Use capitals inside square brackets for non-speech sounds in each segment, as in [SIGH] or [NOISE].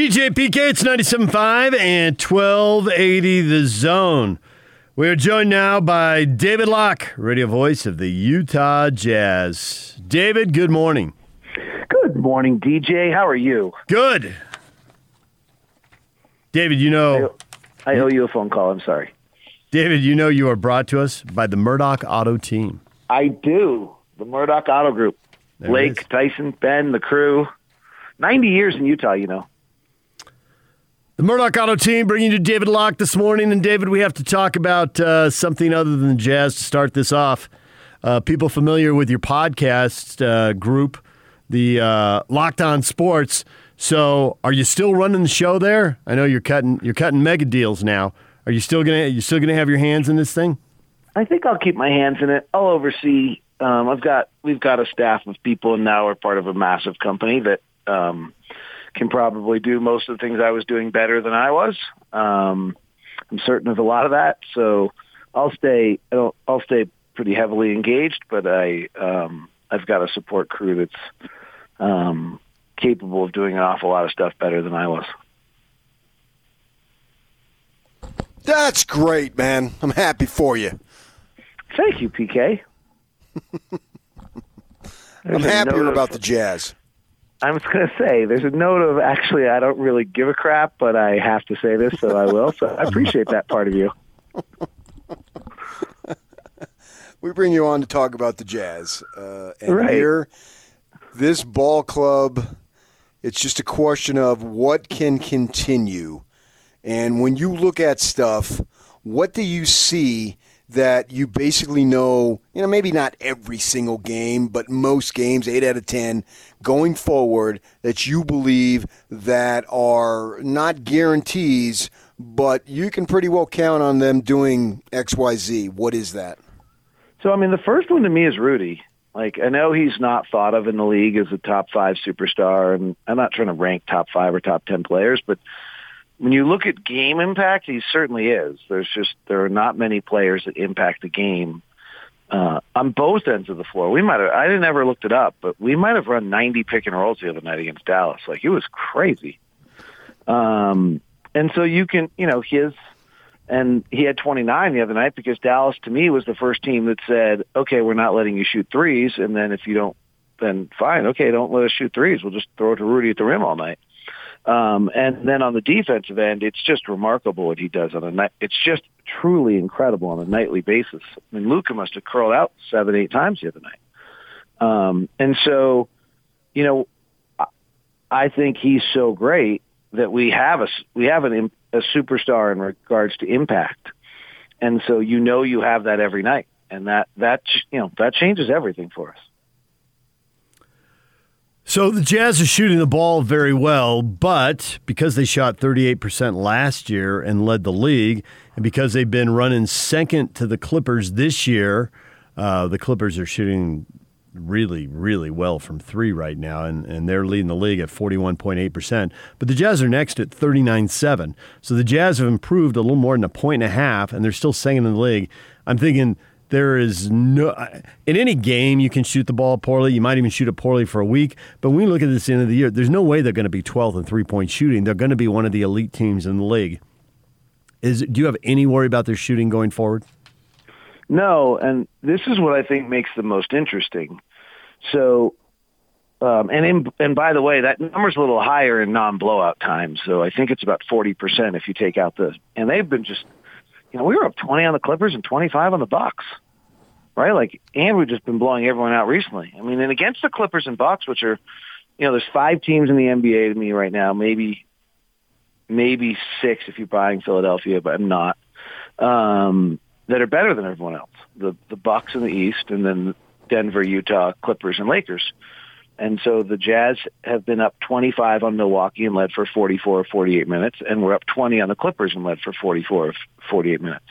DJ PK, it's 97.5 and 1280 The Zone. We are joined now by David Locke, radio voice of the Utah Jazz. David, good morning. Good morning, DJ. How are you? Good. David, you know. I, I owe you a phone call. I'm sorry. David, you know you are brought to us by the Murdock Auto Team. I do. The Murdock Auto Group. There Blake. Tyson, Ben, the crew. 90 years in Utah, you know. The Murdock Auto Team bringing you David Locke this morning. And David, we have to talk about uh, something other than Jazz to start this off. Uh, people familiar with your podcast uh, group, the uh, Locked On Sports. So, are you still running the show there? I know you're cutting you're cutting mega deals now. Are you still gonna you still gonna have your hands in this thing? I think I'll keep my hands in it. I'll oversee. Um, I've got we've got a staff of people, and now we're part of a massive company that um, can probably do most of the things I was doing better than I was. Um, I'm certain of a lot of that, so I'll stay. I'll, I'll stay pretty heavily engaged, but I um, I've got a support crew that's um, capable of doing an awful lot of stuff better than I was. That's great, man. I'm happy for you. Thank you, PK. [LAUGHS] I'm happier about the Jazz. I was going to say, there's a note of actually, I don't really give a crap, but I have to say this, so I will. So I appreciate that part of you. [LAUGHS] We bring you on to talk about the Jazz. Uh, and Right. here, this ball club, it's just a question of what can continue. And when you look at stuff, what do you see that you basically know, you know, maybe not every single game, but most games, 8 out of 10, going forward, that you believe that are not guarantees, but you can pretty well count on them doing XYZ. What is that? So, I mean, the first one to me is Rudy. Like, I know he's not thought of in the league as a top five superstar, and I'm not trying to rank top five or top 10 players, but when you look at game impact, he certainly is. There's just, there are not many players that impact the game uh, on both ends of the floor. We might have, I didn't ever looked it up, but we might have run 90 pick and rolls the other night against Dallas. Like, it was crazy. Um, and so you can, you know, his, and he had 29 the other night because Dallas, to me, was the first team that said, okay, we're not letting you shoot threes. And then if you don't, then fine. Okay, don't let us shoot threes. We'll just throw it to Rudy at the rim all night. Um, and then on the defensive end, it's just remarkable what he does on a night. It's just truly incredible on a nightly basis. I mean, Luka must have curled out seven, eight times the other night. Um, and so, you know, I- think he's so great that we have a we have an, a superstar in regards to impact, and so you know you have that every night, and that that you know that changes everything for us. So the Jazz are shooting the ball very well, but because they shot 38% last year and led the league, and because they've been running second to the Clippers this year, uh, the Clippers are shooting really, really well from three right now, and, and they're leading the league at 41.8%. But the Jazz are next at 39.7. So the Jazz have improved a little more than a point and a half, and they're still second in the league. I'm thinking there is no in any game you can shoot the ball poorly. You might even shoot it poorly for a week. But when we look at this end of the year, there's no way they're going to be 12th in three point shooting. They're going to be one of the elite teams in the league. Is do you have any worry about their shooting going forward? No, and this is what I think makes the most interesting. So, um, and in, and by the way, that number's a little higher in non-blowout times. So I think it's about forty percent if you take out the. And they've been just, you know, we were up twenty on the Clippers and twenty-five on the Bucks, right? Like, and we've just been blowing everyone out recently. I mean, and against the Clippers and Bucks, which are, you know, there's five teams in the NBA to me right now, maybe, maybe six if you're buying Philadelphia, but I'm not. Um, that are better than everyone else. The the Bucks in the East, and then Denver, Utah, Clippers, and Lakers. And so the Jazz have been up 25 on Milwaukee and led for 44 or 48 minutes, and we're up 20 on the Clippers and led for 44 or 48 minutes.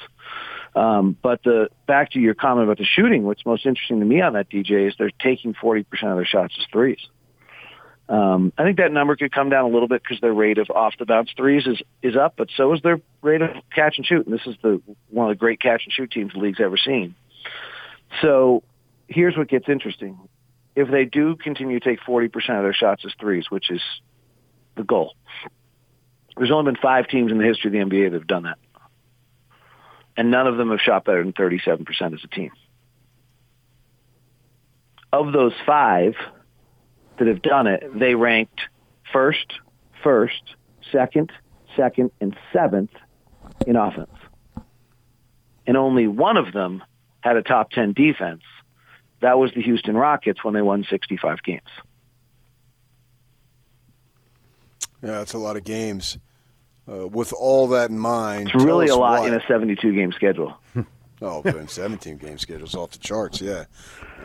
Um, but the back to your comment about the shooting, what's most interesting to me on that DJ is they're taking 40% of their shots as threes. Um, I think that number could come down a little bit because their rate of off the bounce threes is is up, but so is their rate of catch and shoot. And this is the one of the great catch and shoot teams the league's ever seen. So here's what gets interesting: if they do continue to take 40% of their shots as threes, which is the goal, There's only been five teams in the history of the NBA that have done that. And none of them have shot better than 37% as a team. Of those five that have done it, they ranked first, first, second, second, and seventh in offense. And only one of them had a top 10 defense. That was the Houston Rockets when they won 65 games. Yeah, that's a lot of games. Uh, with all that in mind, it's really a lot why. in a 72 game schedule. [LAUGHS] oh, in 17 game schedules off the charts, yeah.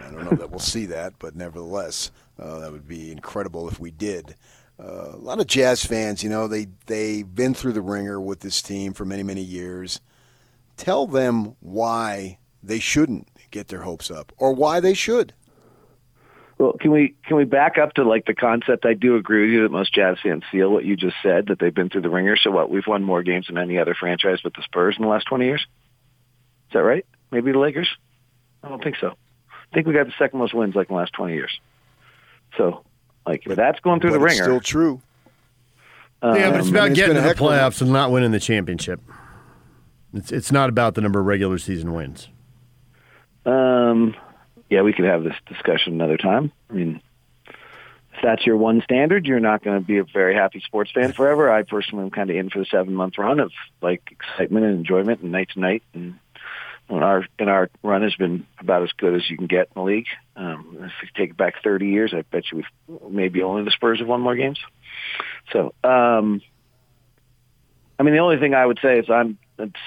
I don't know that we'll see that, but nevertheless, uh, that would be incredible if we did. Uh, a lot of Jazz fans, you know, they they've been through the ringer with this team for many many years. Tell them why they shouldn't get their hopes up, or why they should. Well, can we can we back up to like the concept? I do agree with you that most Jazz fans feel what you just said that they've been through the ringer. So what? We've won more games than any other franchise but the Spurs in the last twenty years. Is that right? Maybe the Lakers. I don't think so. I think we got the second most wins like in the last twenty years. So, like, if that's going through but the ringer, still true. Um, yeah, but it's about I mean, getting to the playoffs and not winning the championship. It's it's not about the number of regular season wins. Um, yeah, we could have this discussion another time. I mean, if that's your one standard, you're not going to be a very happy sports fan forever. I personally am kind of in for the seven month run of like excitement and enjoyment and night to night. And our and our run has been about as good as you can get in the league. Um, if you take back 30 years, I bet you we've maybe only the Spurs have won more games. So, um, I mean, the only thing I would say is I'm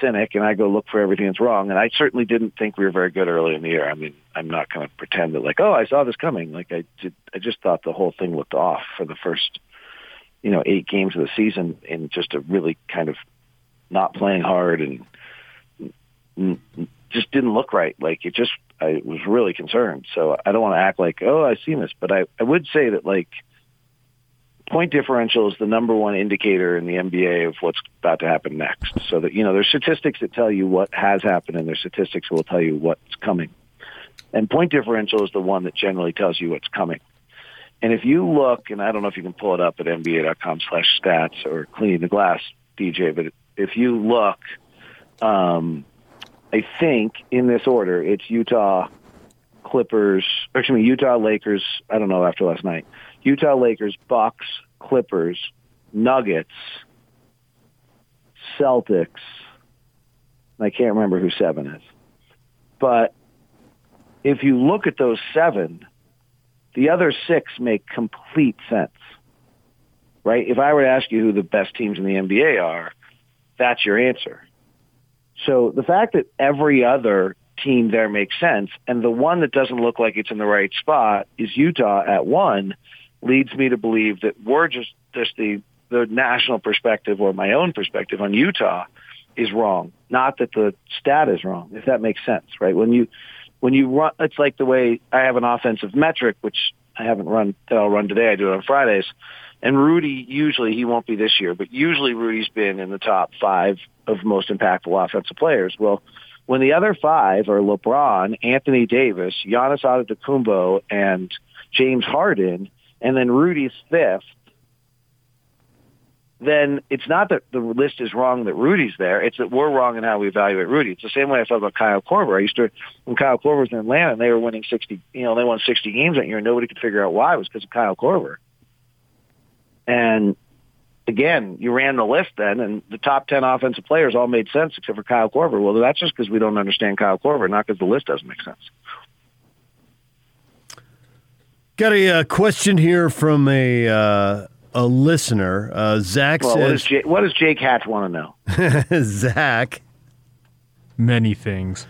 cynic and I go look for everything that's wrong. And I certainly didn't think we were very good early in the year. I mean, I'm not going to pretend that like, oh, I saw this coming. Like I did, I just thought the whole thing looked off for the first, you know, eight games of the season in just a really kind of not playing hard and just didn't look right. Like it just, I was really concerned. So I don't want to act like, oh, I've seen this, but I, I would say that like, point differential is the number one indicator in the NBA of what's about to happen next. So that, you know, there's statistics that tell you what has happened and there's statistics that will tell you what's coming. And point differential is the one that generally tells you what's coming. And if you look, and I don't know if you can pull it up at NBA.com slash stats or clean the glass, DJ, but if you look, um, I think in this order, it's Utah, Clippers, excuse me, Utah, Lakers. I don't know after last night. Utah Lakers, Bucks, Clippers, Nuggets, Celtics. I can't remember who seven is. But if you look at those seven, the other six make complete sense. Right? If I were to ask you who the best teams in the NBA are, that's your answer. So the fact that every other team there makes sense, and the one that doesn't look like it's in the right spot is Utah at one, leads me to believe that we're just just the the national perspective or my own perspective on Utah is wrong. Not that the stat is wrong, if that makes sense, right? When you when you run, it's like the way I have an offensive metric, which I haven't run that I'll run today. I do it on Fridays. And Rudy, usually he won't be this year, but usually Rudy's been in the top five of most impactful offensive players. Well, when the other five are LeBron, Anthony Davis, Giannis Antetokounmpo, and James Harden, and then Rudy's fifth, then it's not that the list is wrong that Rudy's there. It's that we're wrong in how we evaluate Rudy. It's the same way I felt about Kyle Korver. I used to, when Kyle Korver was in Atlanta and they were winning 60, you know, they won 60 games that year and nobody could figure out why. It was because of Kyle Korver. And again, you ran the list then and the top 10 offensive players all made sense except for Kyle Korver. Well, that's just because we don't understand Kyle Korver, not because the list doesn't make sense. Got a uh, question here from a uh, a listener. Uh, Zach well, says, what, Jake, what does Jake Hatch want to know? [LAUGHS] Zach. Many things.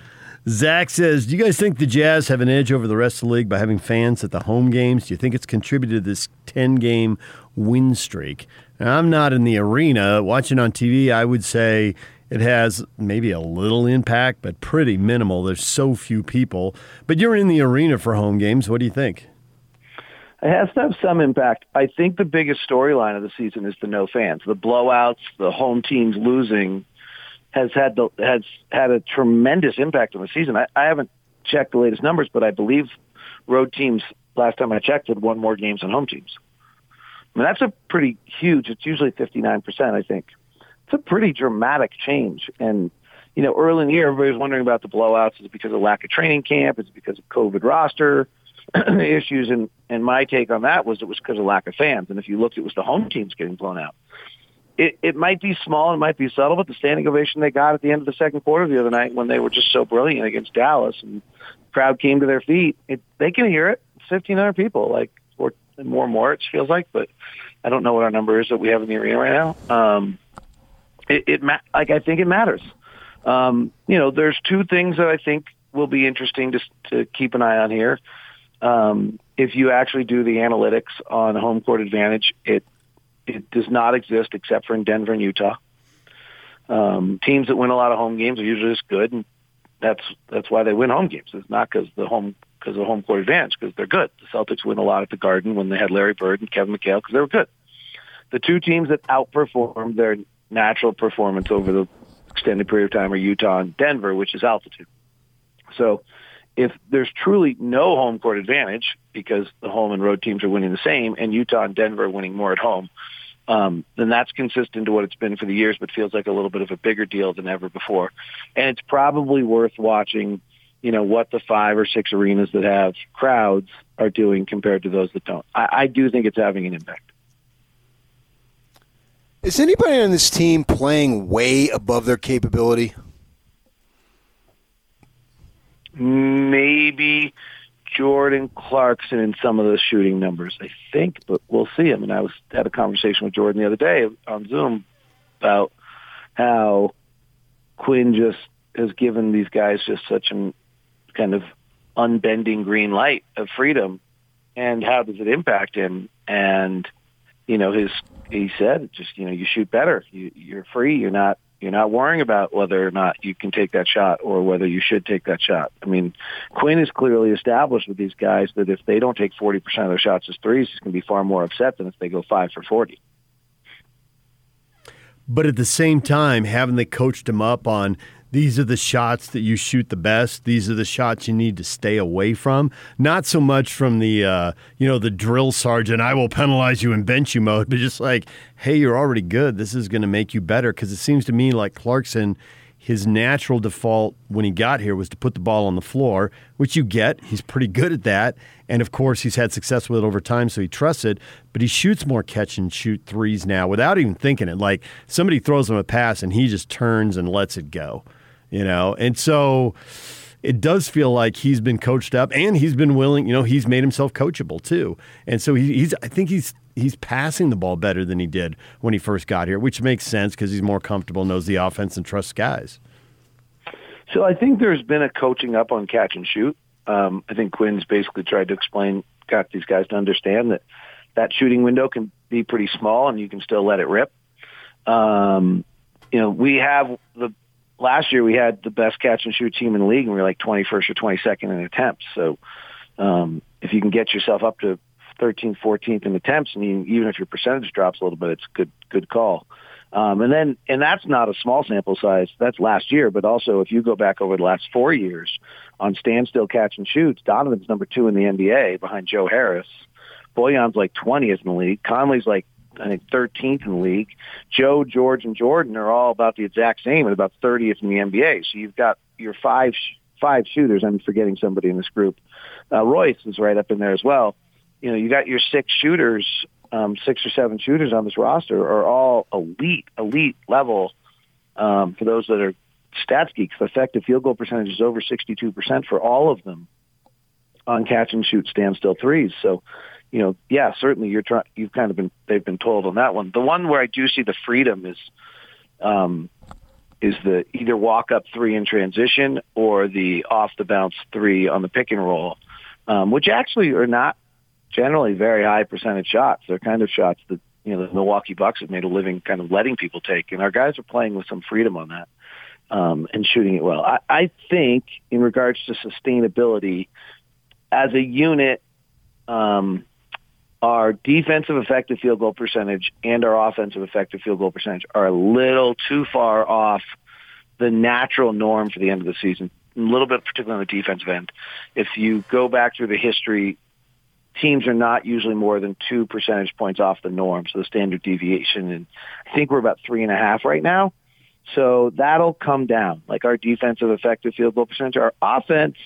Zach says, Do you guys think the Jazz have an edge over the rest of the league by having fans at the home games? Do you think it's contributed to this 10 game win streak? Now, I'm not in the arena. Watching on TV, I would say it has maybe a little impact, but pretty minimal. There's so few people. But you're in the arena for home games. What do you think? It has to have some impact. I think the biggest storyline of the season is the no fans. The blowouts, the home teams losing has had the, has had a tremendous impact on the season. I, I haven't checked the latest numbers, but I believe road teams last time I checked had won more games than home teams. I mean, that's a pretty huge. It's usually 59%, I think. It's a pretty dramatic change. And, you know, early in the year, everybody was wondering about the blowouts. Is it because of lack of training camp? Is it because of COVID roster [CLEARS THROAT] issues? And, and my take on that was it was because of lack of fans. And if you looked, it was the home teams getting blown out. It, it might be small, it might be subtle, but the standing ovation they got at the end of the second quarter the other night when they were just so brilliant against Dallas and crowd came to their feet, it, they can hear it. 1,500 people, like, or more and more, it feels like, but I don't know what our number is that we have in the arena right now. Um, it, it ma- like I think it matters. Um, you know, there's two things that I think will be interesting to to keep an eye on here. Um, if you actually do the analytics on home court advantage, it it does not exist except for in Denver and Utah. Um, teams that win a lot of home games are usually just good, and that's that's why they win home games. It's not because the home because of home court advantage because they're good. The Celtics win a lot at the Garden when they had Larry Bird and Kevin McHale because they were good. The two teams that outperformed their natural performance over the extended period of time are Utah and Denver, which is altitude. So if there's truly no home court advantage because the home and road teams are winning the same and Utah and Denver are winning more at home, um, then that's consistent to what it's been for the years, but feels like a little bit of a bigger deal than ever before. And it's probably worth watching, you know, what the five or six arenas that have crowds are doing compared to those that don't. I, I do think it's having an impact. Is anybody on this team playing way above their capability? Maybe Jordan Clarkson in some of the shooting numbers, I think, but we'll see. I mean, I was had a conversation with Jordan the other day on Zoom about how Quinn just has given these guys just such an kind of unbending green light of freedom, and how does it impact him? And you know, his he said just you know you shoot better, you, you're free, you're not you're not worrying about whether or not you can take that shot or whether you should take that shot. I mean, Quinn is clearly established with these guys that if they don't take 40% of their shots as threes, he's going to be far more upset than if they go five for 40. But at the same time, haven't they coached him up on these are the shots that you shoot the best. These are the shots you need to stay away from. Not so much from the uh, you know the drill sergeant. I will penalize you and bench you mode, but just like, hey, you're already good. This is going to make you better because it seems to me like Clarkson. His natural default when he got here was to put the ball on the floor, which you get. He's pretty good at that. And of course, he's had success with it over time, so he trusts it. But he shoots more catch and shoot threes now without even thinking it. Like somebody throws him a pass and he just turns and lets it go you know, and so it does feel like he's been coached up and he's been willing, you know, he's made himself coachable too. And so he, he's, I think he's, he's passing the ball better than he did when he first got here, which makes sense because he's more comfortable, knows the offense, and trusts guys. So I think there's been a coaching up on catch and shoot. Um, I think Quinn's basically tried to explain, got these guys to understand that that shooting window can be pretty small and you can still let it rip. Um, you know, we have the last year we had the best catch and shoot team in the league, and we were like 21st or 22nd in attempts. So um, if you can get yourself up to 13th, 14th in attempts, and you, even if your percentage drops a little bit, it's good good call. Um, and then, and that's not a small sample size. That's last year, but also if you go back over the last four years on standstill catch and shoots, Donovan's number two in the NBA behind Joe Harris. Bojan's like 20th in the league. Conley's like I think 13th in the league. Joe, George, and Jordan are all about the exact same at about 30th in the NBA. So you've got your five five shooters. I'm forgetting somebody in this group. Uh, Royce is right up in there as well. You know, you got your six shooters, um, six or seven shooters on this roster are all elite, elite level. Um, for those that are stats geeks, the effective field goal percentage is over 62% for all of them on catch and shoot standstill threes. So you know, yeah, certainly you're trying. You've kind of been they've been told on that one. The one where I do see the freedom is, um, is the either walk up three in transition or the off the bounce three on the pick and roll, um, which actually are not generally very high percentage shots. They're kind of shots that you know the Milwaukee Bucks have made a living kind of letting people take, and our guys are playing with some freedom on that um, and shooting it well. I, I think in regards to sustainability, as a unit. Um, our defensive effective field goal percentage and our offensive effective field goal percentage are a little too far off the natural norm for the end of the season. A little bit, particularly on the defensive end. If you go back through the history, teams are not usually more than two percentage points off the norm, so the standard deviation. And I think we're about three and a half right now. So that'll come down. Like our defensive effective field goal percentage, our offense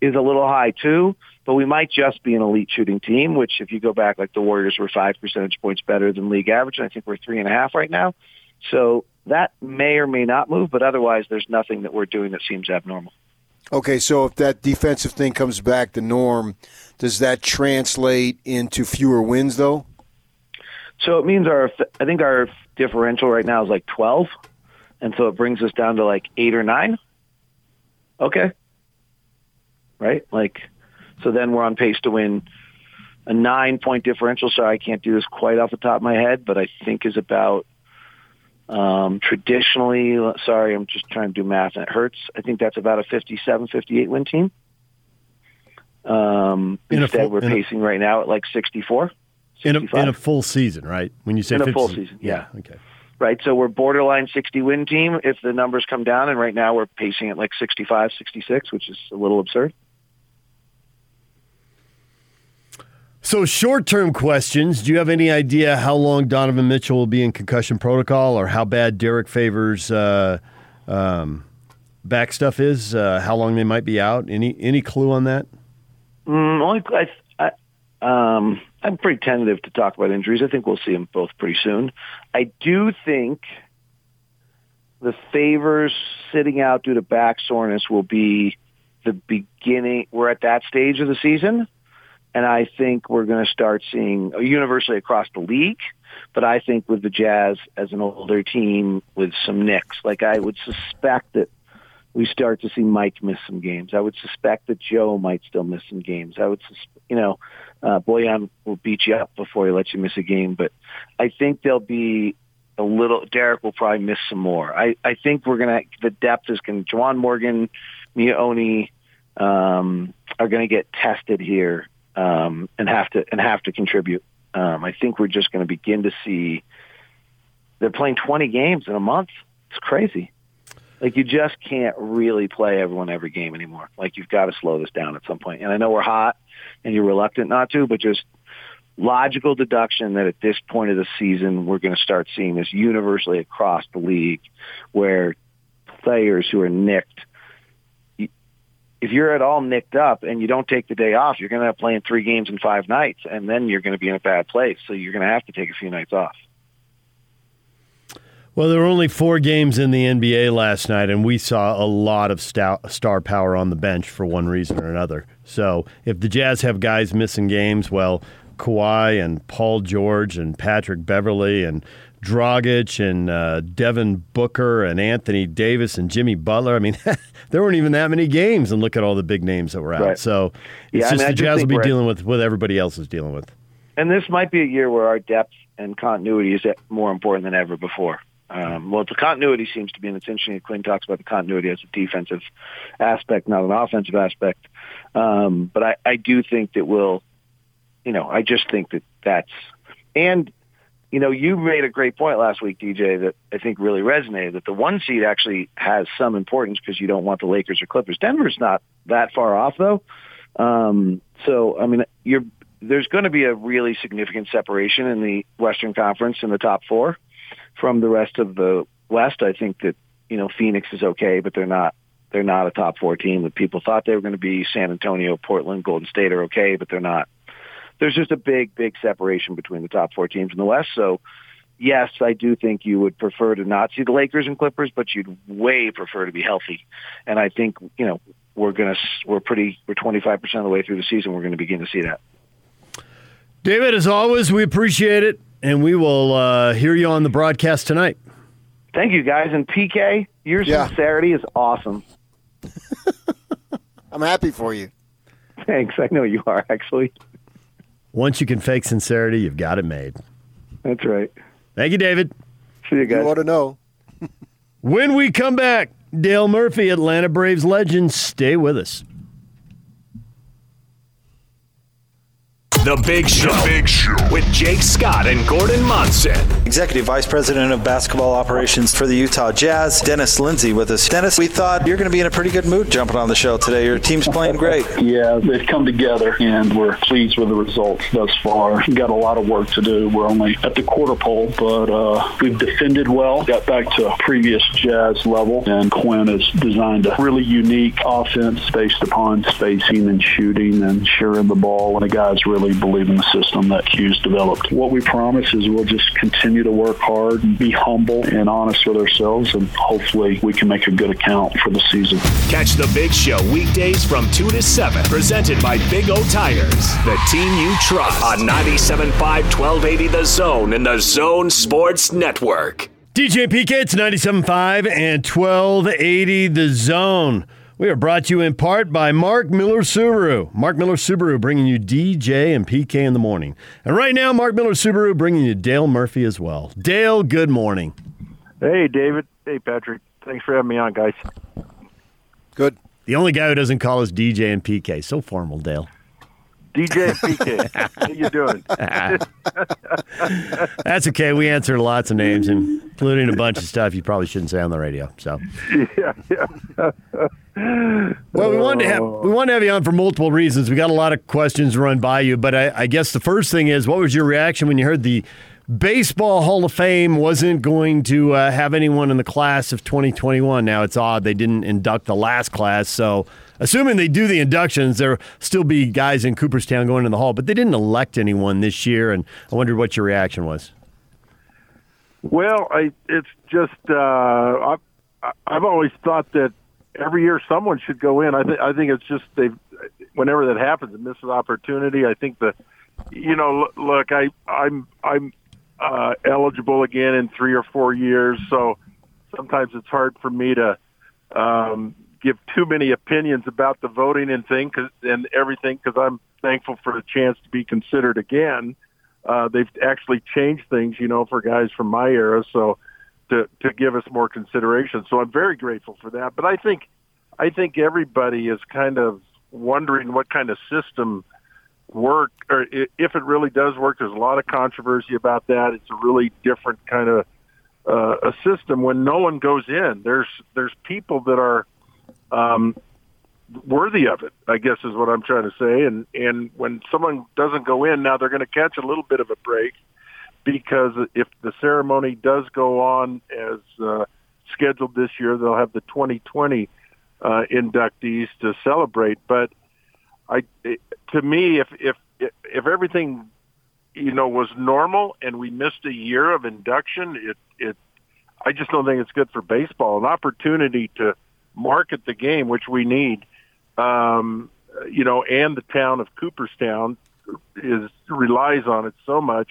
is a little high too, but we might just be an elite shooting team, which if you go back, like the Warriors were five percentage points better than league average, and I think we're three and a half right now. So that may or may not move, but otherwise there's nothing that we're doing that seems abnormal. Okay, so if that defensive thing comes back to norm, does that translate into fewer wins though? So it means our I think our differential right now is like 12 and so it brings us down to like 8 or 9. Okay. Right? Like so then we're on pace to win a 9 point differential, so I can't do this quite off the top of my head, but I think is about um, traditionally, sorry, I'm just trying to do math and it hurts. I think that's about a 57, 58 win team. Um, instead, full, we're pacing a, right now at like 64. In a, in a, full season, right? When you say in 50, a full season, yeah. yeah. Okay. Right, so we're borderline 60 win team if the numbers come down, and right now we're pacing at like 65, 66, which is a little absurd. So, short term questions. Do you have any idea how long Donovan Mitchell will be in concussion protocol or how bad Derrick Favors' uh, um, back stuff is? Uh, how long they might be out? Any any clue on that? Mm, only, I, I, um, I'm pretty tentative to talk about injuries. I think we'll see them both pretty soon. I do think the Favors sitting out due to back soreness will be the beginning. We're at that stage of the season and I think we're going to start seeing universally across the league. But I think with the Jazz as an older team with some nicks, like I would suspect that we start to see Mike miss some games. I would suspect that Joe might still miss some games. I would, you know, uh, Bojan will beat you up before he lets you miss a game. But I think there'll be a little. Derrick will probably miss some more. I I think we're gonna the depth is going. Juwan Morgan, Miye Oni um, are going to get tested here um, and have to and have to contribute. Um, I think we're just going to begin to see they're playing 20 games in a month. It's crazy. Like you just can't really play everyone every game anymore. Like you've got to slow this down at some point. And I know we're hot and you're reluctant not to, but just logical deduction that at this point of the season we're going to start seeing this universally across the league where players who are nicked if you're at all nicked up and you don't take the day off, you're going to have playing three games in five nights, and then you're going to be in a bad place. So you're going to have to take a few nights off. Well, there were only four games in the NBA last night, and we saw a lot of star power on the bench for one reason or another. So if the Jazz have guys missing games, well, Kawhi and Paul George and Patrick Beverley and Dragic and uh, Devin Booker and Anthony Davis and Jimmy Butler. I mean, [LAUGHS] there weren't even that many games, and look at all the big names that were out. Right. So it's yeah, just I mean, the Jazz will be dealing with what everybody else is dealing with. And this might be a year where our depth and continuity is more important than ever before. Um, well, the continuity seems to be, and it's interesting that Quinn talks about the continuity as a defensive aspect, not an offensive aspect. Um, but I, I do think that we'll, you know, I just think that that's, and you know, you made a great point last week, DJ, that I think really resonated. That the one seed actually has some importance because you don't want the Lakers or Clippers. Denver's not that far off, though. Um, so, I mean, you're there's going to be a really significant separation in the Western Conference in the top four from the rest of the West. I think that you know Phoenix is okay, but they're not they're not a top four team that people thought they were going to be. San Antonio, Portland, Golden State are okay, but they're not there's just a big, big separation between the top four teams in the West. So, yes, I do think you would prefer to not see the Lakers and Clippers, but you'd way prefer to be healthy. And I think you know we're gonna we're pretty we're 25 percent of the way through the season. We're going to begin to see that. David, as always, we appreciate it, and we will uh, hear you on the broadcast tonight. Thank you, guys. And PK, your yeah. sincerity is awesome. [LAUGHS] I'm happy for you. Thanks. I know you are actually. Once you can fake sincerity, you've got it made. That's right. Thank you, David. See you guys. You want to know. when we come back, Dale Murphy, Atlanta Braves legend, stay with us. The Big Show. The Big Show. With Jake Scott and Gordon Monson. Executive Vice President of Basketball Operations for the Utah Jazz, Dennis Lindsay with us. Dennis, we thought you're going to be in a pretty good mood jumping on the show today. Your team's playing great. Yeah, they've come together and we're pleased with the results thus far. We've got a lot of work to do. We're only at the quarter pole, but uh, we've defended well, got back to a previous Jazz level, and Quinn has designed a really unique offense based upon spacing and shooting and sharing the ball. And the guys really believe in the system that Q's developed. What we promise is we'll just continue to work hard and be humble and honest with ourselves, and hopefully we can make a good account for the season. Catch the Big Show weekdays from 2 to 7, presented by Big O Tires, the team you trust, on 97.5 1280 The Zone and the Zone Sports Network. DJ PK, it's 97.5 and 1280 The Zone. We are brought to you in part by Mark Miller Subaru. Mark Miller Subaru bringing you DJ and PK in the morning. And right now, Mark Miller Subaru bringing you Dale Murphy as well. Dale, good morning. Hey, David. Hey, Patrick. Thanks for having me on, guys. Good. The only guy who doesn't call us DJ and PK. So formal, Dale. DJ and PK. [LAUGHS] How you doing? [LAUGHS] That's okay. We answer lots of names, including a bunch of stuff you probably shouldn't say on the radio. So, [LAUGHS] yeah, yeah. Well, we wanted to have we wanted to have you on for multiple reasons. We got a lot of questions run by you, but I, I guess the first thing is, what was your reaction when you heard the Baseball Hall of Fame wasn't going to uh, have anyone in the class of 2021? Now it's odd they didn't induct the last class, so assuming they do the inductions, there'll still be guys in Cooperstown going in the hall, but they didn't elect anyone this year, and I wondered what your reaction was. Well, I it's just uh, I've I've always thought that every year someone should go in. I think I think it's just they whenever that happens, it misses opportunity. I think the you know look, I I'm I'm uh, eligible again in three or four years, so sometimes it's hard for me to um, give too many opinions about the voting and thing cause, and everything because I'm thankful for the chance to be considered again. Uh, they've actually changed things, you know, for guys from my era, so to to give us more consideration. So I'm very grateful for that. But I think I think everybody is kind of wondering what kind of system work or if it really does work. There's a lot of controversy about that. It's a really different kind of uh, a system when no one goes in. There's there's people that are um, worthy of it. I guess is what I'm trying to say. And and when someone doesn't go in, now they're going to catch a little bit of a break because if the ceremony does go on as uh, scheduled this year, they'll have the 2020 uh, inductees to celebrate. But I, to me, if if if everything you know was normal and we missed a year of induction, it it I just don't think it's good for baseball. An opportunity to market the game, which we need, um, you know, and the town of Cooperstown is relies on it so much.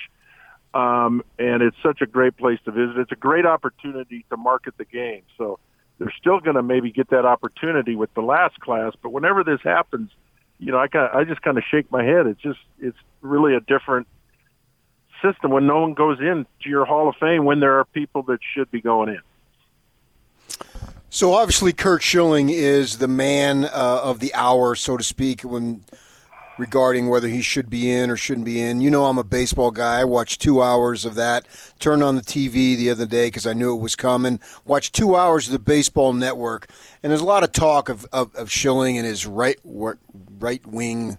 Um, and it's such a great place to visit. It's a great opportunity to market the game. So they're still going to maybe get that opportunity with the last class. But whenever this happens, you know, I kind I just kind of shake my head. It's just it's really a different system when no one goes in to your Hall of Fame when there are people that should be going in. So obviously, Curt Schilling is the man uh, of the hour, so to speak, when regarding whether he should be in or shouldn't be in. You know, I'm a baseball guy. I watched two hours of that. Turned on the TV the other day because I knew it was coming. Watched two hours of the Baseball Network, and there's a lot of talk of, of, of Schilling and his right right wing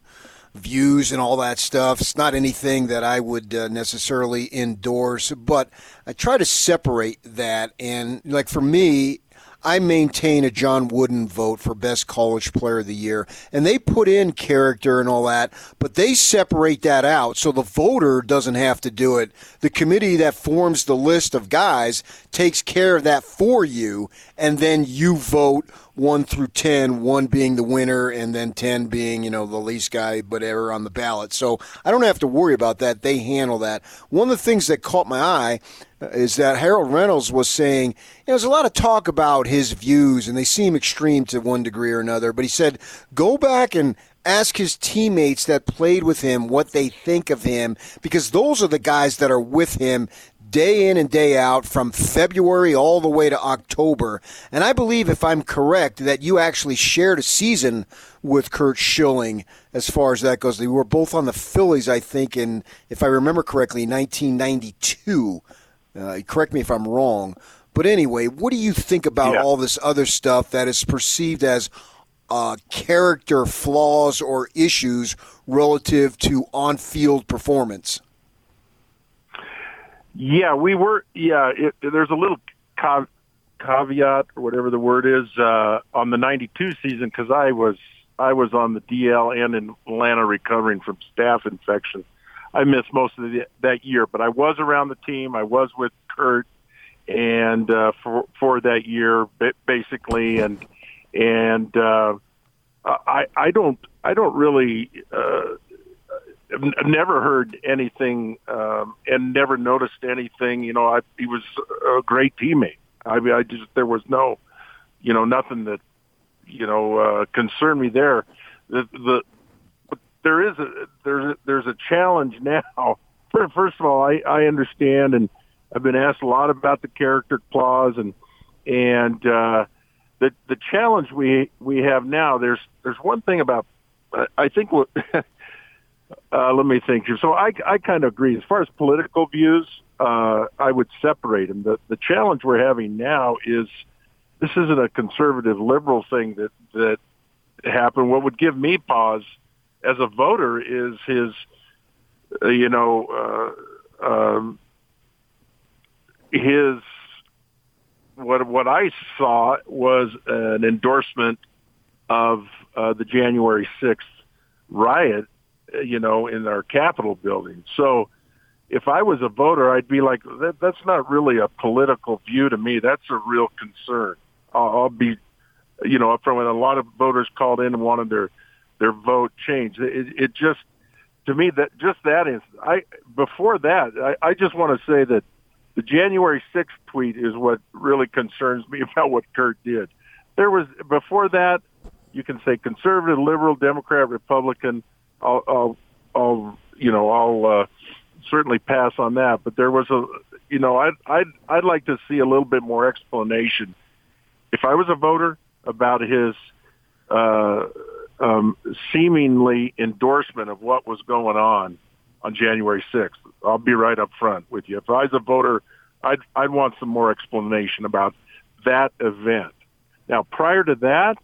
views and all that stuff. It's not anything that I would uh, necessarily endorse, but I try to separate that. And like for me, I maintain a John Wooden vote for best college player of the year. And they put in character and all that, but they separate that out so the voter doesn't have to do it. The committee that forms the list of guys takes care of that for you, and then you vote one through 10, one being the winner, and then 10 being, you know, the least guy, but ever on the ballot. So I don't have to worry about that. They handle that. One of the things that caught my eye is that Harold Reynolds was saying, you know, there's a lot of talk about his views, and they seem extreme to one degree or another, but he said, go back and ask his teammates that played with him what they think of him, because those are the guys that are with him day in and day out from February all the way to October. And I believe, if I'm correct, that you actually shared a season with Curt Schilling as far as that goes. They were both on the Phillies, I think, in, if I remember correctly, 1992. Uh, correct me if I'm wrong. But anyway, what do you think about Yeah. all this other stuff that is perceived as uh, character flaws or issues relative to on-field performance? Yeah, we were. Yeah, it, there's a little ca- caveat or whatever the word is uh, on the '92 season because I was I was on the DL and in Atlanta recovering from staph infection. I missed most of the, that year, but I was around the team. I was with Curt and uh, for for that year ba- basically, and and uh, I I don't I don't really. Uh, I've never heard anything um, and never noticed anything. You know, I, he was a great teammate. I mean, I just there was no, you know, nothing that you know uh, concerned me there. The, the there is a there's a, there's a challenge now. [LAUGHS] First of all, I, I understand, and I've been asked a lot about the character clause, and and uh, the the challenge we we have now. There's there's one thing about I- think what. [LAUGHS] Uh, let me think. here. So I, I kind of agree. As far as political views, uh, I would separate them. The, the challenge we're having now is this isn't a conservative liberal thing that, that happened. What would give me pause as a voter is his, uh, you know, uh, um, his, what, what I saw was an endorsement of uh, the January 6th riot you know, in our Capitol building. So if I was a voter, I'd be like, that, that's not really a political view to me. That's a real concern. I'll, I'll be, you know, from when a lot of voters called in and wanted their their vote changed. It, it just, to me, that just that is. I before that, I, I just want to say that the January 6th tweet is what really concerns me [LAUGHS] about what Curt did. There was before that, you can say conservative, liberal, Democrat, Republican. I'll, I'll, I'll you know, I'll uh, certainly pass on that. But there was a, you know, I'd, I'd, I'd like to see a little bit more explanation. If I was a voter about his uh, um, seemingly endorsement of what was going on on January 6th, I'll be right up front with you. If I was a voter, I'd, I'd want some more explanation about that event. Now, prior to that,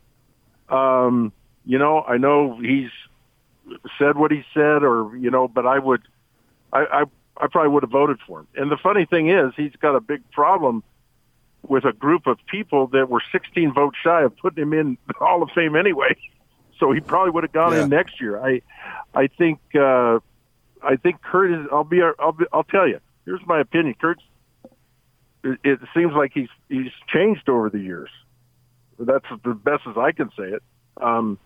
um, you know, I know he's said what he said, or you know, but I would, I, I, I probably would have voted for him. And the funny thing is, he's got a big problem with a group of people that were 16 votes shy of putting him in the Hall of Fame anyway. [LAUGHS] So he probably would have gone Yeah. in next year. I, I think, uh, I think Curt is. I'll be. I'll be. I'll tell you. Here's my opinion. Curt's. It, it seems like he's he's changed over the years. That's the best as I can say it. Um,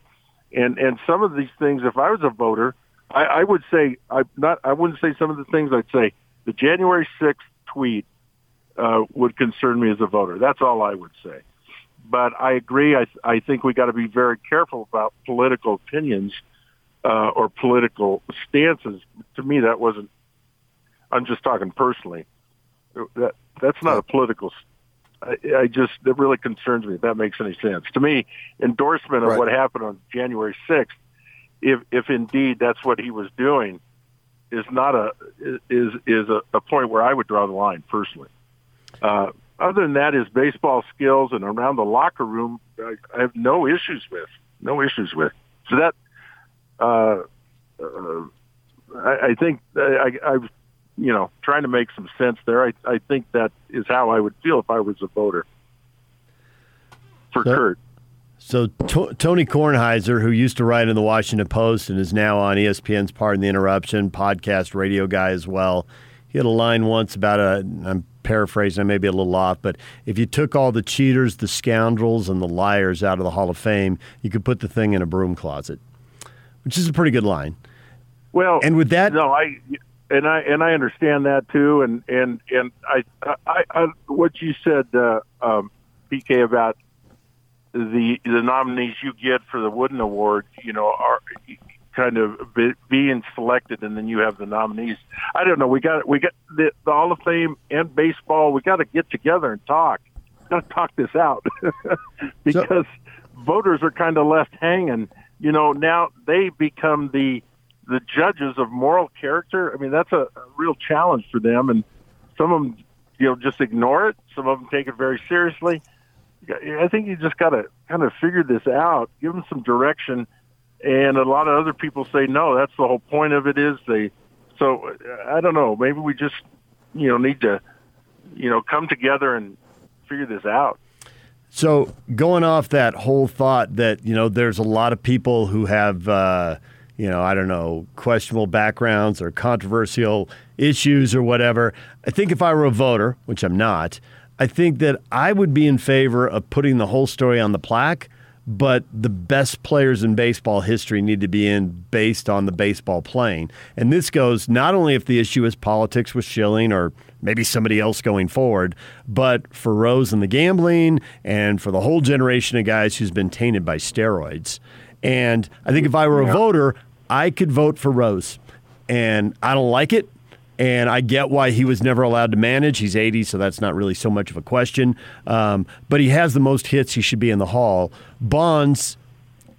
and and some of these things, if I was a voter, I, I would say I not I wouldn't say some of the things I'd say. The January sixth tweet uh, would concern me as a voter. That's all I would say. But I agree. I I think we got to be very careful about political opinions uh, or political stances. To me, that wasn't. I'm just talking personally. That that's not a political. I, I just that really concerns me. If that makes any sense to me, endorsement of Right. what happened on January 6th, if if indeed that's what he was doing, is not a is is a, a point where I would draw the line personally. Uh, other than that, his baseball skills and around the locker room, I, I have no issues with. No issues with. So that uh, uh, I, I think I, I, I've, you know, trying to make some sense there. I, I think that is how I would feel if I was a voter for So- Curt. So to- Tony Kornheiser, who used to write in the Washington Post and is now on ESPN's Pardon the Interruption podcast radio guy as well, he had a line once about a. I'm paraphrasing, I may be a little off, but if you took all the cheaters, the scoundrels, and the liars out of the Hall of Fame, you could put the thing in a broom closet, which is a pretty good line. Well, And with that- no, I and I and I understand that too, and and and I I, I what you said, uh, um, PK about the the nominees you get for the Wooden Award, you know, are kind of be, being selected, and then you have the nominees. I don't know. We got we got the, the Hall of Fame and baseball. We got to get together and talk. Got to talk this out [LAUGHS] because so, voters are kind of left hanging. You know, now they become the the judges of moral character. I mean, that's a, a real challenge for them, and some of them, you know, just ignore it. Some of them take it very seriously. I think you just got to kind of figure this out, give them some direction, and a lot of other people say no. That's the whole point of it. Is they so I don't know. Maybe we just you know need to you know come together and figure this out. So going off that whole thought that you know there's a lot of people who have uh, you know I don't know questionable backgrounds or controversial issues or whatever. I think if I were a voter, which I'm not, I think that I would be in favor of putting the whole story on the plaque but the best players in baseball history need to be in based on the baseball playing. And this goes not only if the issue is politics with Schilling or maybe somebody else going forward, but for Rose and the gambling and for the whole generation of guys who's been tainted by steroids. And I think if I were a voter, I could vote for Rose. And I don't like it and I get why he was never allowed to manage. He's 80, so that's not really so much of a question. Um, but he has the most hits. He should be in the Hall. Bonds,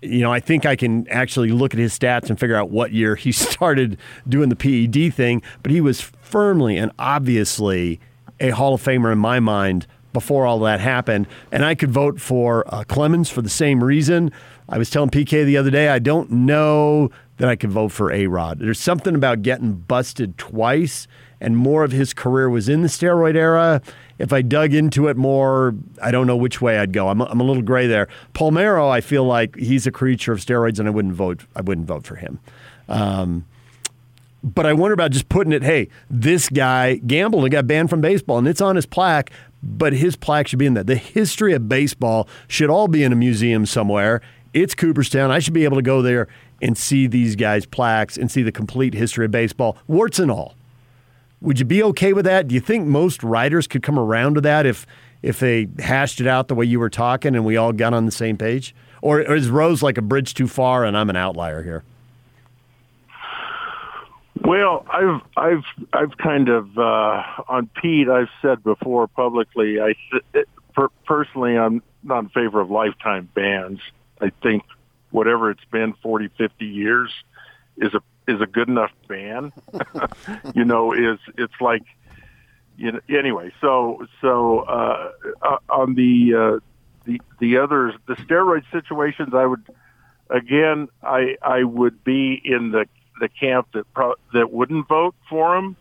you know, I think I can actually look at his stats and figure out what year he [LAUGHS] started doing the PED thing. But he was firmly and obviously a Hall of Famer in my mind before all that happened. And I could vote for uh, Clemens for the same reason. I was telling PK the other day, I don't know then I could vote for A Rod. There's something about getting busted twice, and more of his career was in the steroid era. If I dug into it more, I don't know which way I'd go. I'm, I'm a little gray there. Palmeiro, I feel like he's a creature of steroids, and I wouldn't vote. I wouldn't vote for him. Um, but I wonder about just putting it. Hey, this guy gambled and got banned from baseball, and it's on his plaque. But his plaque should be in that. The history of baseball should all be in a museum somewhere. It's Cooperstown. I should be able to go there and see these guys' plaques and see the complete history of baseball, warts and all. Would you be okay with that? Do you think most writers could come around to that if if they hashed it out the way you were talking and we all got on the same page? Or, or is Rose like a bridge too far and I'm an outlier here? Well, I've I've I've kind of uh, on Pete. I've said before publicly. I per, personally, I'm not in favor of lifetime bans. I think whatever it's been 40 50 years is a is a good enough ban [LAUGHS] [LAUGHS] you know is it's like you know anyway so so uh, uh on the uh the the others the steroid situations i would again i i would be in the the camp that pro- that wouldn't vote for him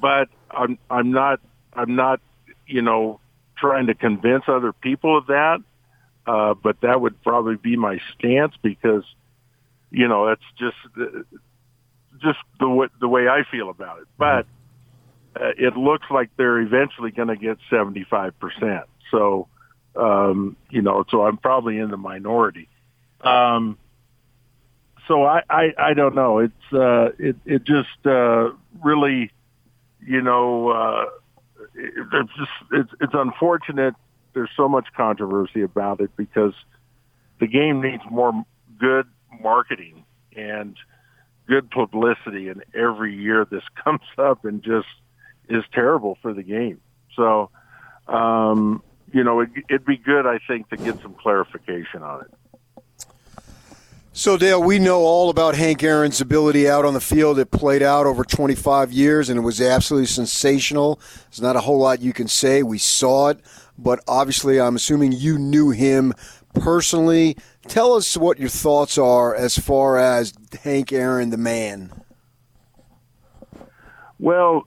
but i'm i'm not i'm not you know trying to convince other people of that uh, but that would probably be my stance because, you know, that's just just the way, the way I feel about it. But uh, it looks like they're eventually going to get seventy five percent. So, um, you know, so I'm probably in the minority. Um, so I, I, I don't know. It's uh, it it just uh, really, you know, uh, it, it's just it's it's unfortunate there's so much controversy about it because the game needs more good marketing and good publicity and every year this [LAUGHS] comes up and just is terrible for the game so um, you know it, it'd be good i think to get some clarification on it so, Dale, we know all about Hank Aaron's ability out on the field. It played out over 25 years, and it was absolutely sensational. There's not a whole lot you can say. We saw it but obviously, I'm assuming you knew him personally. Tell us what your thoughts are as far as Hank Aaron, the man. Well,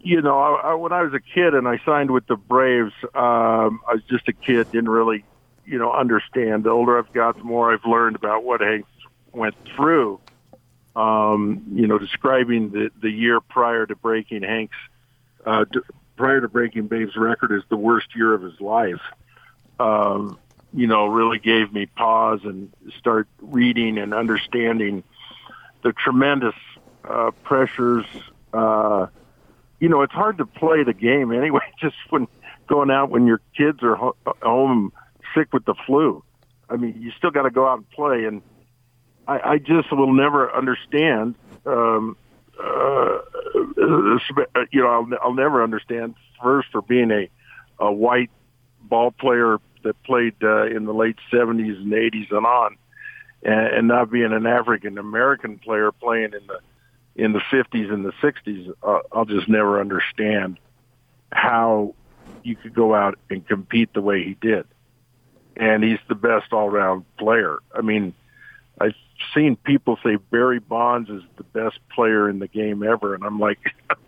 you know, I, I, when I was a kid and I signed with the Braves, um, I was just a kid, didn't really, you know, understand. The older I've got, the more I've learned about what Hank went through. Um, you know, describing the the year prior to breaking Hank's uh, prior to breaking Babe's record is the worst year of his life. Um, you know, really gave me pause and start reading and understanding the tremendous uh, pressures. Uh, you know, it's hard to play the game anyway. [LAUGHS] Just when going out when your kids are ho- home sick with the flu. I mean, you still got to go out and play. And I, I just will never understand. Um, uh, you know, I'll, I'll never understand first for being a a white ball player that played uh, in the late '70s and '80s and on, and, and not being an African American player playing in the in the 50s and the 60s. Uh, I'll just never understand how you could go out and compete the way he did. And he's the best all-round player. I mean, I've seen people say Barry Bonds is the best player in the game ever, and I'm like,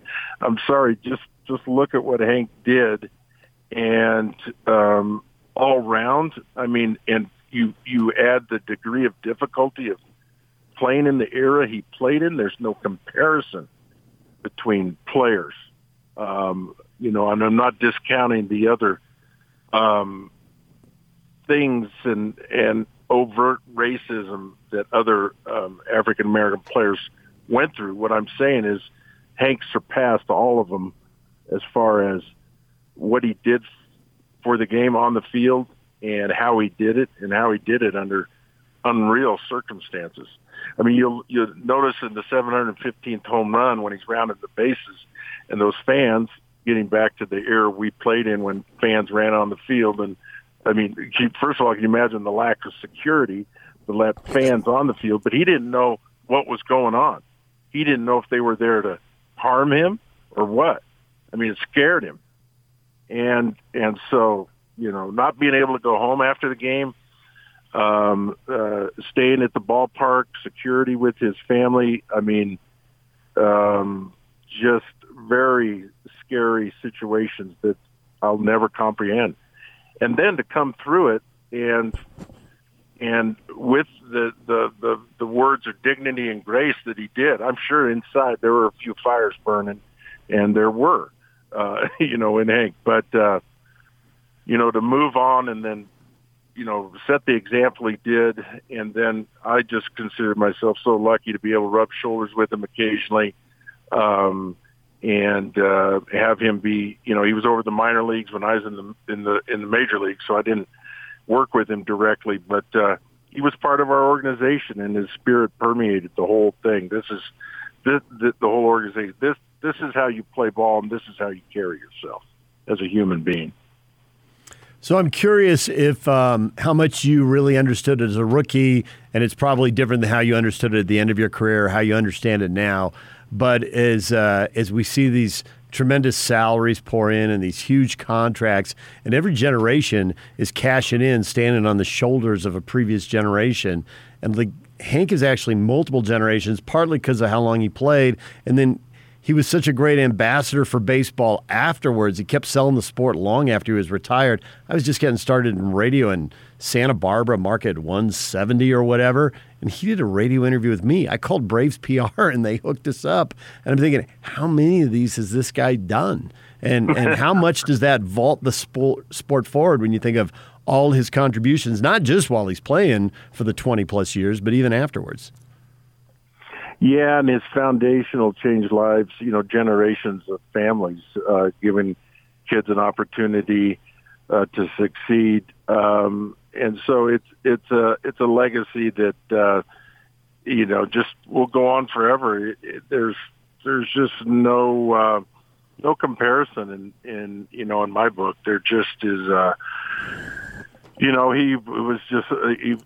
[LAUGHS] I'm sorry, just just look at what Hank did, and um, all round. I mean, and you you add the degree of difficulty of playing in the era he played in. There's no comparison between players. Um, you know, and I'm not discounting the other um, things and and overt racism that other um, African American players went through. What I'm saying is Hank surpassed all of them as far as what he did for the game on the field and how he did it and how he did it under unreal circumstances. I mean, you'll you'll notice in the 715th home run when he's rounded the bases, and those fans getting back to the era we played in when fans ran on the field. And I mean, first of all, can you imagine the lack of security to let fans on the field? But he didn't know what was going on. He didn't know if they were there to harm him or what. I mean, it scared him. And and so you know, not being able to go home after the game, um, uh, staying at the ballpark, security with his family. I mean, um, just very scary situations that I'll never comprehend. And then to come through it and and with the, the, the, the words of dignity and grace that he did, I'm sure inside there were a few fires burning, and there were, uh, [LAUGHS] you know, in Hank. But uh, you know, to move on and then you know, set the example he did, and then I just considered myself so lucky to be able to rub shoulders with him occasionally. Um, and uh, have him be. You know, he was over the minor leagues when I was in the in the in the major league, so I didn't work with him directly, but uh, he was part of our organization, and his spirit permeated the whole thing. This is the whole organization. This this is how you play ball, and this is how you carry yourself as a human being. So I'm curious if um, how much you really understood it as a rookie, and it's probably different than how you understood it at the end of your career, how you understand it now. But as uh, as we see these tremendous salaries pour in and these huge contracts, and every generation is cashing in, standing on the shoulders of a previous generation, and like Hank is actually multiple generations, partly because of how long he played, and then he was such a great ambassador for baseball afterwards. He kept selling the sport long after he was retired. I was just getting started in radio in Santa Barbara, market 170 or whatever, and he did a radio interview with me. I called Braves PR and they hooked us up. And I'm thinking, how many of these has this guy done? And and [LAUGHS] how much does that vault the sport, sport forward when you think of all his contributions, not just while he's playing for the 20 plus years, but even afterwards? Yeah, and his foundational changed lives, you know, generations of families, uh, giving kids an opportunity uh, to succeed. Um, and so it's it's a it's a legacy that uh, you know just will go on forever. It, it, there's there's just no uh, no comparison in in you know in my book. There just is. Uh, you know, he was just uh, he,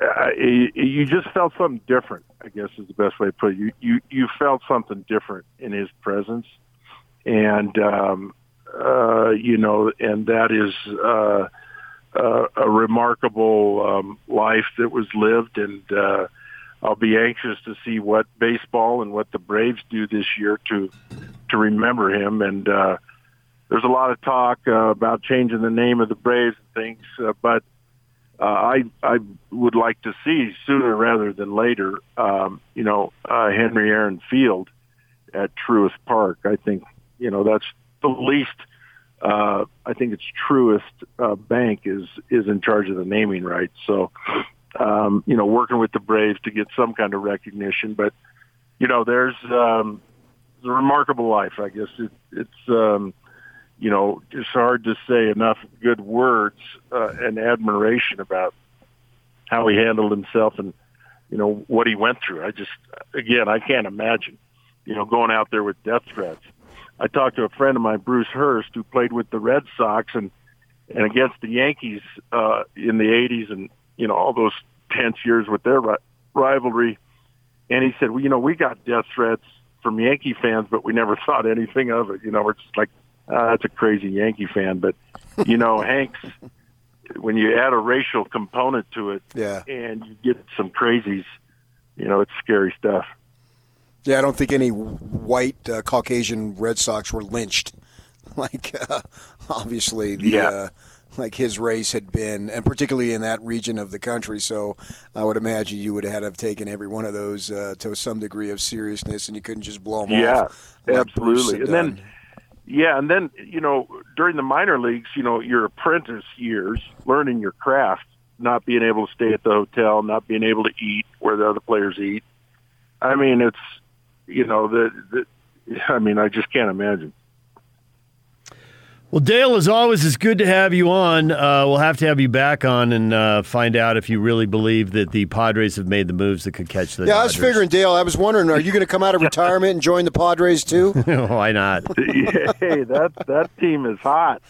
uh, you just felt something different. I guess is the best way to put it. You you you felt something different in his presence, and um, uh, you know, and that is uh, uh, a remarkable um, life that was lived, and uh, I'll be anxious to see what baseball and what the Braves do this year to to remember him. And uh, there's a lot of talk uh, about changing the name of the Braves and things, uh, but uh, I I would like to see sooner rather than later. Um, you know, uh, Henry Aaron Field at Truist Park. I think you know that's the least. Uh, I think it's Truist uh, Bank is is in charge of the naming rights. So, um, you know, working with the Braves to get some kind of recognition. But you know, there's um, a remarkable life. I guess it, it's. Um, you know, it's hard to say enough good words uh, and admiration about how he handled himself and you know, what he went through. I just, again, I can't imagine, you know, going out there with death threats. I talked to a friend of mine, Bruce Hurst, who played with the Red Sox and and against the Yankees uh, in the '80s, and you know all those tense years with their ri- rivalry. And he said, well, you know, we got death threats from Yankee fans, but we never [LAUGHS] thought anything of it. You know, we're just like, ah, that's a crazy Yankee fan. But you know, [LAUGHS] Hanks, when you add a racial component to it, Yeah. and you get some crazies, you know, it's scary stuff. Yeah, I don't think any white uh, Caucasian Red Sox were lynched, [LAUGHS] like uh, obviously the Yeah. uh, like his race had been, and particularly in that region of the country. So I would imagine you would have have taken every one of those uh, to some degree of seriousness, and you couldn't just blow them Yeah, off. Bruce absolutely. And then, yeah, and then you know, during the minor leagues, you know, your apprentice years, learning your craft, not being able to stay at the hotel, not being able to eat where the other players eat. I mean, it's you know, the, the I mean, I just can't imagine. Well, Dale, as always, it's good to have you on. Uh, we'll have to have you back on and uh, find out if you really believe that the Padres have made the moves that could catch the yeah, I was figuring, Dale. I was wondering, are you going to come out of [LAUGHS] retirement and join the Padres too? [LAUGHS] Why not? [LAUGHS] hey, that that team is hot.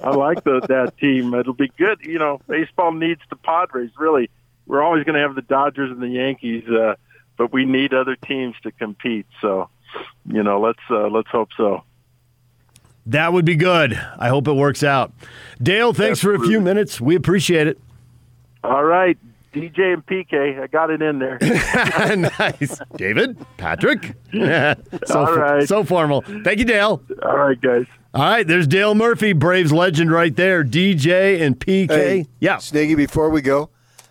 I like the, that team. It'll be good. You know, baseball needs the Padres. Really, we're always going to have the Dodgers and the Yankees, uh, but we need other teams to compete. So, you know, let's uh, let's hope so. That would be good. I hope it works out. Dale, thanks for a few minutes. We appreciate it. All right, DJ and PK, I got it in there. [LAUGHS] nice. David, Patrick. [LAUGHS] so, All right. so formal. Thank you, Dale. All right, guys. All right, there's Dale Murphy, Braves legend right there. DJ and PK. Hey, yeah. Sniggy, before we go,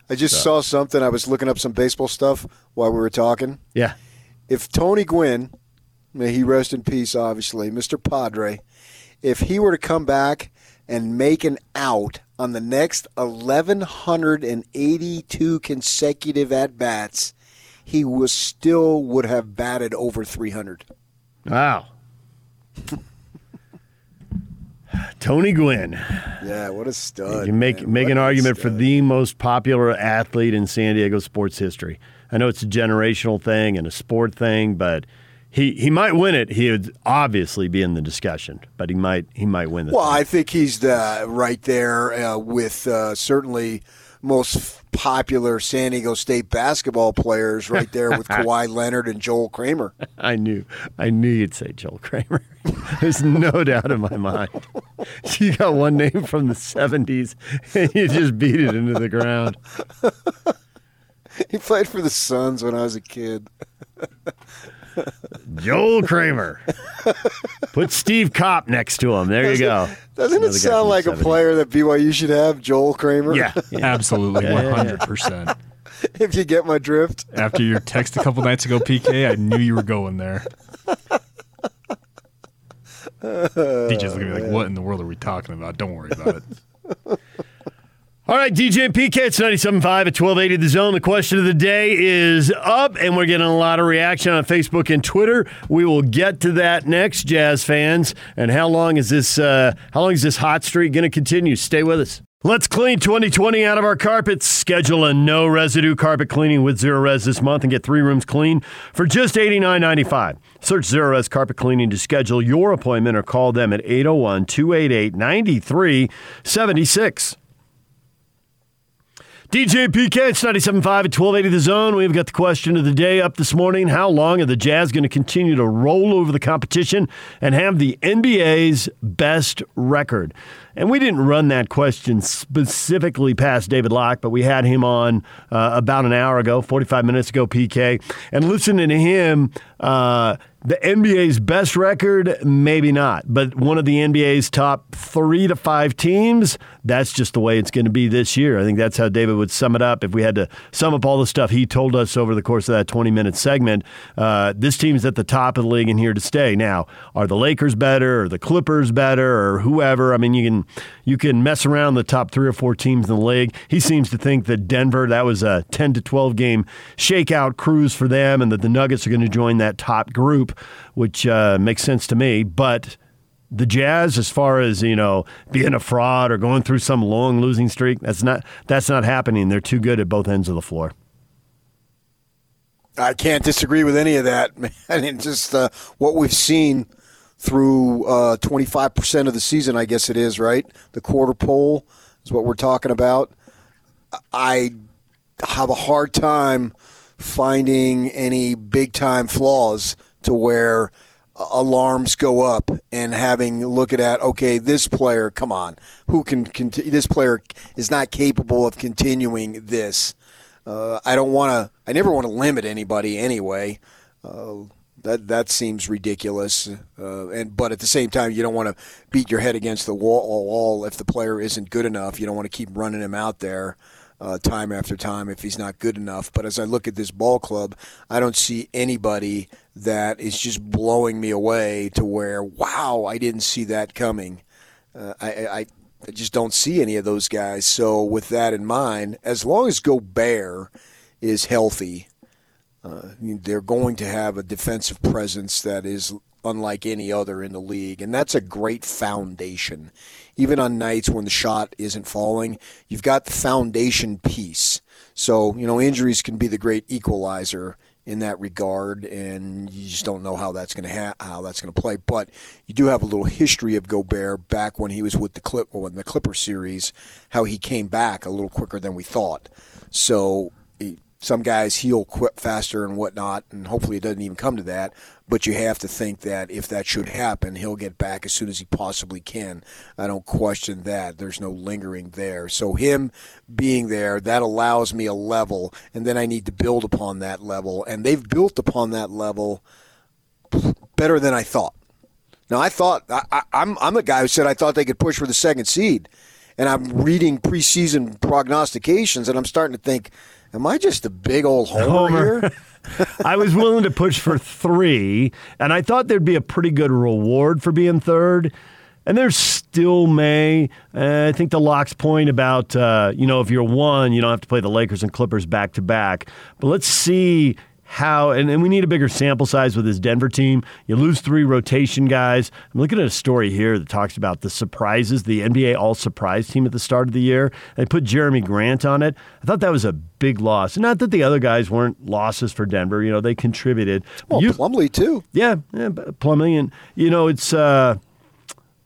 I just saw something. I was looking up some baseball stuff while we were talking. Yeah. If Tony Gwynn, may he rest in peace, obviously, Mr. Padre, if he were to come back and make an out on the next 1,182 consecutive at bats, he was still would have batted over 300. Wow. [LAUGHS] Tony Gwynn. Yeah, what a stud. You make man. make What an argument for the most popular athlete in San Diego sports history. I know it's a generational thing and a sport thing, but he, he might win it. He would obviously be in the discussion, but he might he might win the Well, thing. I think he's the, right there uh, with uh, certainly most popular San Diego State basketball players, right there with [LAUGHS] Kawhi Leonard and Joel Kramer. I knew I knew you'd say Joel Kramer. [LAUGHS] There's no doubt in my mind. [LAUGHS] You got one name from the '70s, and you just beat it into the ground. He played for the Suns when I was a kid. Joel Kramer. Put Steve Kopp next to him. There you go. Doesn't Another it sound like the a player that BYU should have, Joel Kramer? Yeah. yeah. [LAUGHS] Absolutely, Yeah, one yeah, yeah. hundred percent. [LAUGHS] if you get my drift. After your text a couple nights ago, PK, I knew you were going there. [LAUGHS] DJ's looking at me like, "What in the world are we talking about?" Don't worry about it. All right, DJ PK, it's 97.5 at 1280 The Zone. The question of the day is up, and we're getting a lot of reaction on Facebook and Twitter. We will get to that next, Jazz fans. And how long is this, uh, how long is this hot streak going to continue? Stay with us. Let's clean 2020 out of our carpets. Schedule a no residue carpet cleaning with Zerorez this month and get three rooms clean for just $89.95. Search Zerorez Carpet Cleaning to schedule your appointment or call them at 801 288 9376. DJ PK, it's 97.5 at 1280 The Zone. We've got the question of the day up this morning. How long are the Jazz going to continue to roll over the competition and have the NBA's best record? And we didn't run that question specifically past David Locke, but we had him on uh, about an hour ago, 45 minutes ago, PK. And listening to him, uh, the NBA's best record, maybe not, but one of the NBA's top three to five teams, that's just the way it's going to be this year. I think that's how David would sum it up. If we had to sum up all the stuff he told us over the course of that 20 minute segment, uh, this team's at the top of the league and here to stay. Now, are the Lakers better or the Clippers better or whoever? I mean, you can you can mess around the top three or four teams in the league. He seems to think that Denver, that was a 10 to 12 game shakeout cruise for them, and that the Nuggets are going to join that top group, which uh, makes sense to me. But the Jazz, as far as you know, being a fraud or going through some long losing streak, that's not that's not happening. They're too good at both ends of the floor. I can't disagree with any of that, [LAUGHS] man. And just uh, what we've seen through uh, 25% of the season, I guess it is, right? The quarter pole is what we're talking about. I have a hard time finding any big time flaws to where alarms go up and having look at okay this player come on who can continue this player is not capable of continuing this. Uh, i don't want to i never want to limit anybody anyway. Uh, that that seems ridiculous uh, and but at the same time you don't want to beat your head against the wall, wall if the player isn't good enough. You don't want to keep running him out there uh, time after time if he's not good enough. But as I look at this ball club, I don't see anybody that is just blowing me away to where, wow, I didn't see that coming. Uh, I, I, I just don't see any of those guys. So with that in mind, as long as Gobert is healthy, uh, they're going to have a defensive presence that is unlike any other in the league, and that's a great foundation even on nights when the shot isn't falling, you've got the foundation piece. So, you know, injuries can be the great equalizer in that regard, and you just don't know how that's going to ha- how that's going to play. But you do have a little history of Gobert back when he was with the Clip in the Clipper series, how he came back a little quicker than we thought. So eh, some guys heal quick faster and whatnot, and hopefully it doesn't even come to that. But you have to think that if that should happen, he'll get back as soon as he possibly can. I don't question that. There's no lingering there. So him being there, that allows me a level, and then I need to build upon that level. And they've built upon that level better than I thought. Now I thought I, I, I'm I'm the guy who said I thought they could push for the second seed, and I'm reading preseason prognostications, and I'm starting to think Am I just a big old homer, homer. here? [LAUGHS] [LAUGHS] I was willing to push for three, and I thought there'd be a pretty good reward for being third. And there still may. Uh, I think the Locke's point about, uh, you know, if you're one, you don't have to play the Lakers and Clippers back to back. But let's see how, and, and we need a bigger sample size with this Denver team. You lose three rotation guys. I'm looking at a story here that talks about the surprises, the NBA All Surprise team at the start of the year. They put Jerami Grant on it. I thought that was a big loss. Not that the other guys weren't losses for Denver. You know, they contributed. Well, you, Plumlee too. Yeah, yeah, Plumlee, and you know, it's. Uh,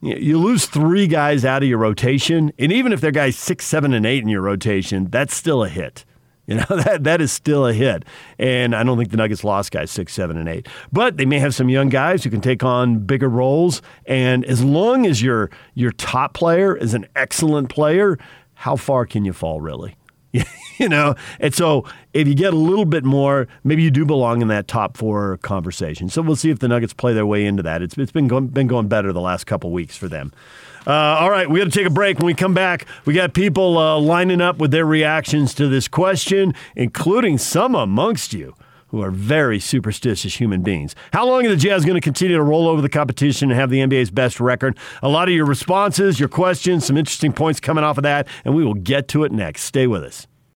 you lose three guys out of your rotation, and even if they're guys six, seven, and eight in your rotation, that's still a hit. You know, [LAUGHS] that that is still a hit. And I don't think the Nuggets lost guys six, seven, and eight. But they may have some young guys who can take on bigger roles. And as long as your your top player is an excellent player, how far can you fall really? [LAUGHS] you know, and so if you get a little bit more, maybe you do belong in that top four conversation. So we'll see if the Nuggets play their way into that. It's it's been going, been going better the last couple weeks for them. Uh, all right, we got to take a break. When we come back, we got people uh, lining up with their reactions to this question, including some amongst you who are very superstitious human beings. How long are the Jazz going to continue to roll over the competition and have the NBA's best record? A lot of your responses, your questions, some interesting points coming off of that, and we will get to it next. Stay with us.